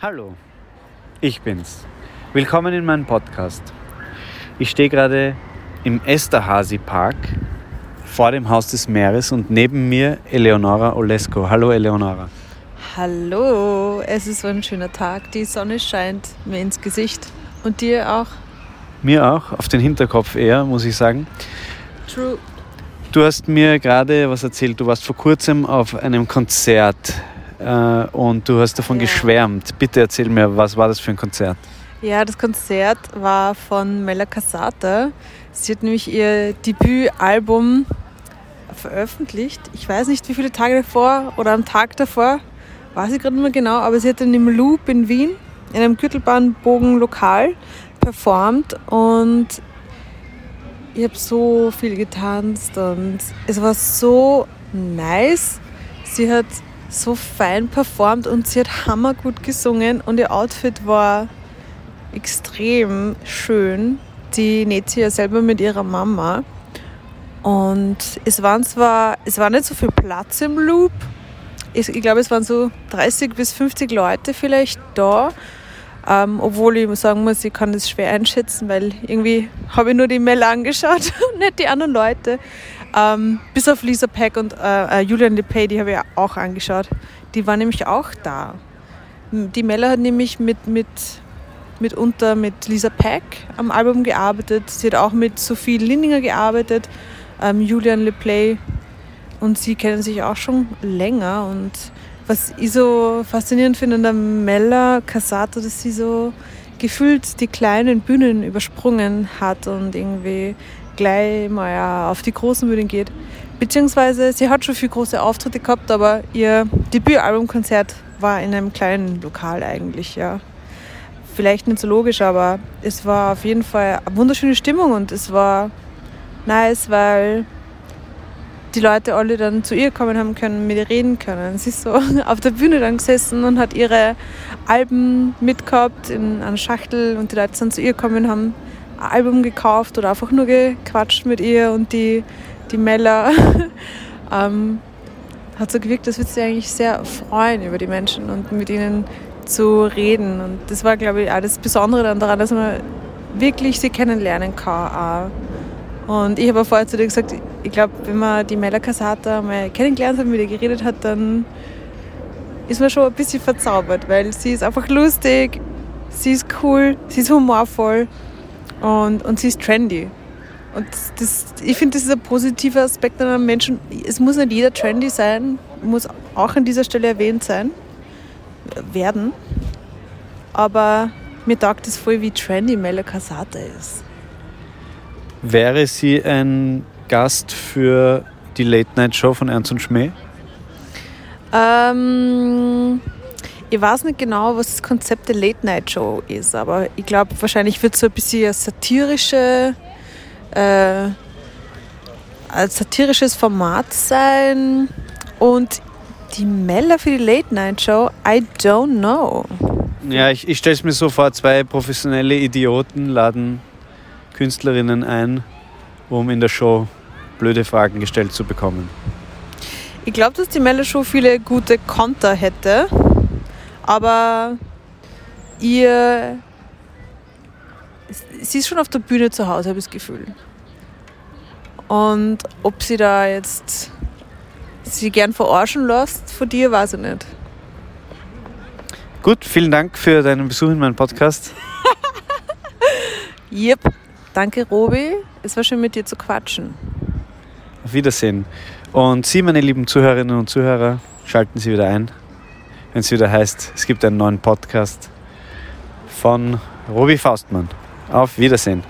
Hallo, ich bin's. Willkommen in meinem Podcast. Ich stehe gerade im Esterhazy Park vor dem Haus des Meeres und neben mir Eleonora Olesko. Hallo Eleonora. Hallo, es ist so ein schöner Tag. Die Sonne scheint mir ins Gesicht. Und dir auch? Mir auch, auf den Hinterkopf eher, muss ich sagen. True. Du hast mir gerade was erzählt. Du warst vor kurzem auf einem Konzert äh, und du hast davon Ja. geschwärmt. Bitte erzähl mir, was war das für ein Konzert? Ja, das Konzert war von Mela Casata. Sie hat nämlich ihr Debütalbum veröffentlicht. Ich weiß nicht, wie viele Tage davor oder am Tag davor, weiß ich gerade nicht mehr genau, aber sie hat dann im Loop in Wien in einem Gürtelbahnbogen-Lokal performt und ich habe so viel getanzt und es war so nice. Sie hat so fein performt und sie hat hammergut gesungen und ihr Outfit war extrem schön. Die näht sie ja selber mit ihrer Mama. Und es waren zwar, es war nicht so viel Platz im Loop. Ich, ich glaube, es waren so 30 bis 50 Leute vielleicht da. Ähm, obwohl ich sagen muss, ich kann das schwer einschätzen, weil irgendwie habe ich nur die Mel angeschaut und nicht die anderen Leute. Ähm, bis auf Lisa Peck und äh, äh, Julian LePay, die habe ich auch angeschaut. Die waren nämlich auch da. Die Mella hat nämlich mit, mit, mitunter mit Lisa Peck am Album gearbeitet. Sie hat auch mit Sophie Lindinger gearbeitet, ähm, Julian LePlay. Und sie kennen sich auch schon länger. Und was ich so faszinierend finde an der Mella Casata, dass sie so gefühlt die kleinen Bühnen übersprungen hat und irgendwie gleich mal auf die großen Bühnen geht. Beziehungsweise sie hat schon viele große Auftritte gehabt, aber ihr Debütalbumkonzert war in einem kleinen Lokal eigentlich, ja. Vielleicht nicht so logisch, aber es war auf jeden Fall eine wunderschöne Stimmung und es war nice, weil die Leute alle dann zu ihr kommen haben können, mit ihr reden können. Sie ist so auf der Bühne dann gesessen und hat ihre Alben mitgehabt in einer Schachtel und die Leute sind zu ihr gekommen und haben Album gekauft oder einfach nur gequatscht mit ihr und die, die Mella ähm, hat so gewirkt, als würde sie eigentlich sehr freuen über die Menschen und mit ihnen zu reden. Und das war, glaube ich, auch das Besondere daran, dass man wirklich sie kennenlernen kann. Auch. Und ich habe vorher zu dir gesagt, ich glaube, wenn man die Mela Casata mal kennengelernt hat, mit ihr geredet hat, dann ist man schon ein bisschen verzaubert, weil sie ist einfach lustig, sie ist cool, sie ist humorvoll und, und sie ist trendy. Und das, ich finde, das ist ein positiver Aspekt an einem Menschen. Es muss nicht jeder trendy sein, muss auch an dieser Stelle erwähnt sein, werden. Aber mir taugt es voll, wie trendy Mela Casata ist. Wäre sie ein Gast für die Late Night Show von Ernst und Schmäh? Ähm, ich weiß nicht genau, was das Konzept der Late Night Show ist, aber ich glaube, wahrscheinlich wird es so ein bisschen eine satirische, äh, ein satirisches Format sein. Und die Mella für die Late Night Show, I don't know. Ja, ich, ich stelle es mir so vor, zwei professionelle Idioten laden Künstlerinnen ein, um in der Show blöde Fragen gestellt zu bekommen. Ich glaube, dass die Mella schon viele gute Konter hätte, aber ihr. Sie ist schon auf der Bühne zu Hause, habe ich das Gefühl. Und ob sie da jetzt sie gern verarschen lässt von dir, weiß ich nicht. Gut, vielen Dank für deinen Besuch in meinem Podcast. Yep. Danke, Robi. Es war schön mit dir zu quatschen. Auf Wiedersehen. Und Sie, meine lieben Zuhörerinnen und Zuhörer, schalten Sie wieder ein, wenn es wieder heißt, es gibt einen neuen Podcast von Robi Faustmann. Auf Wiedersehen.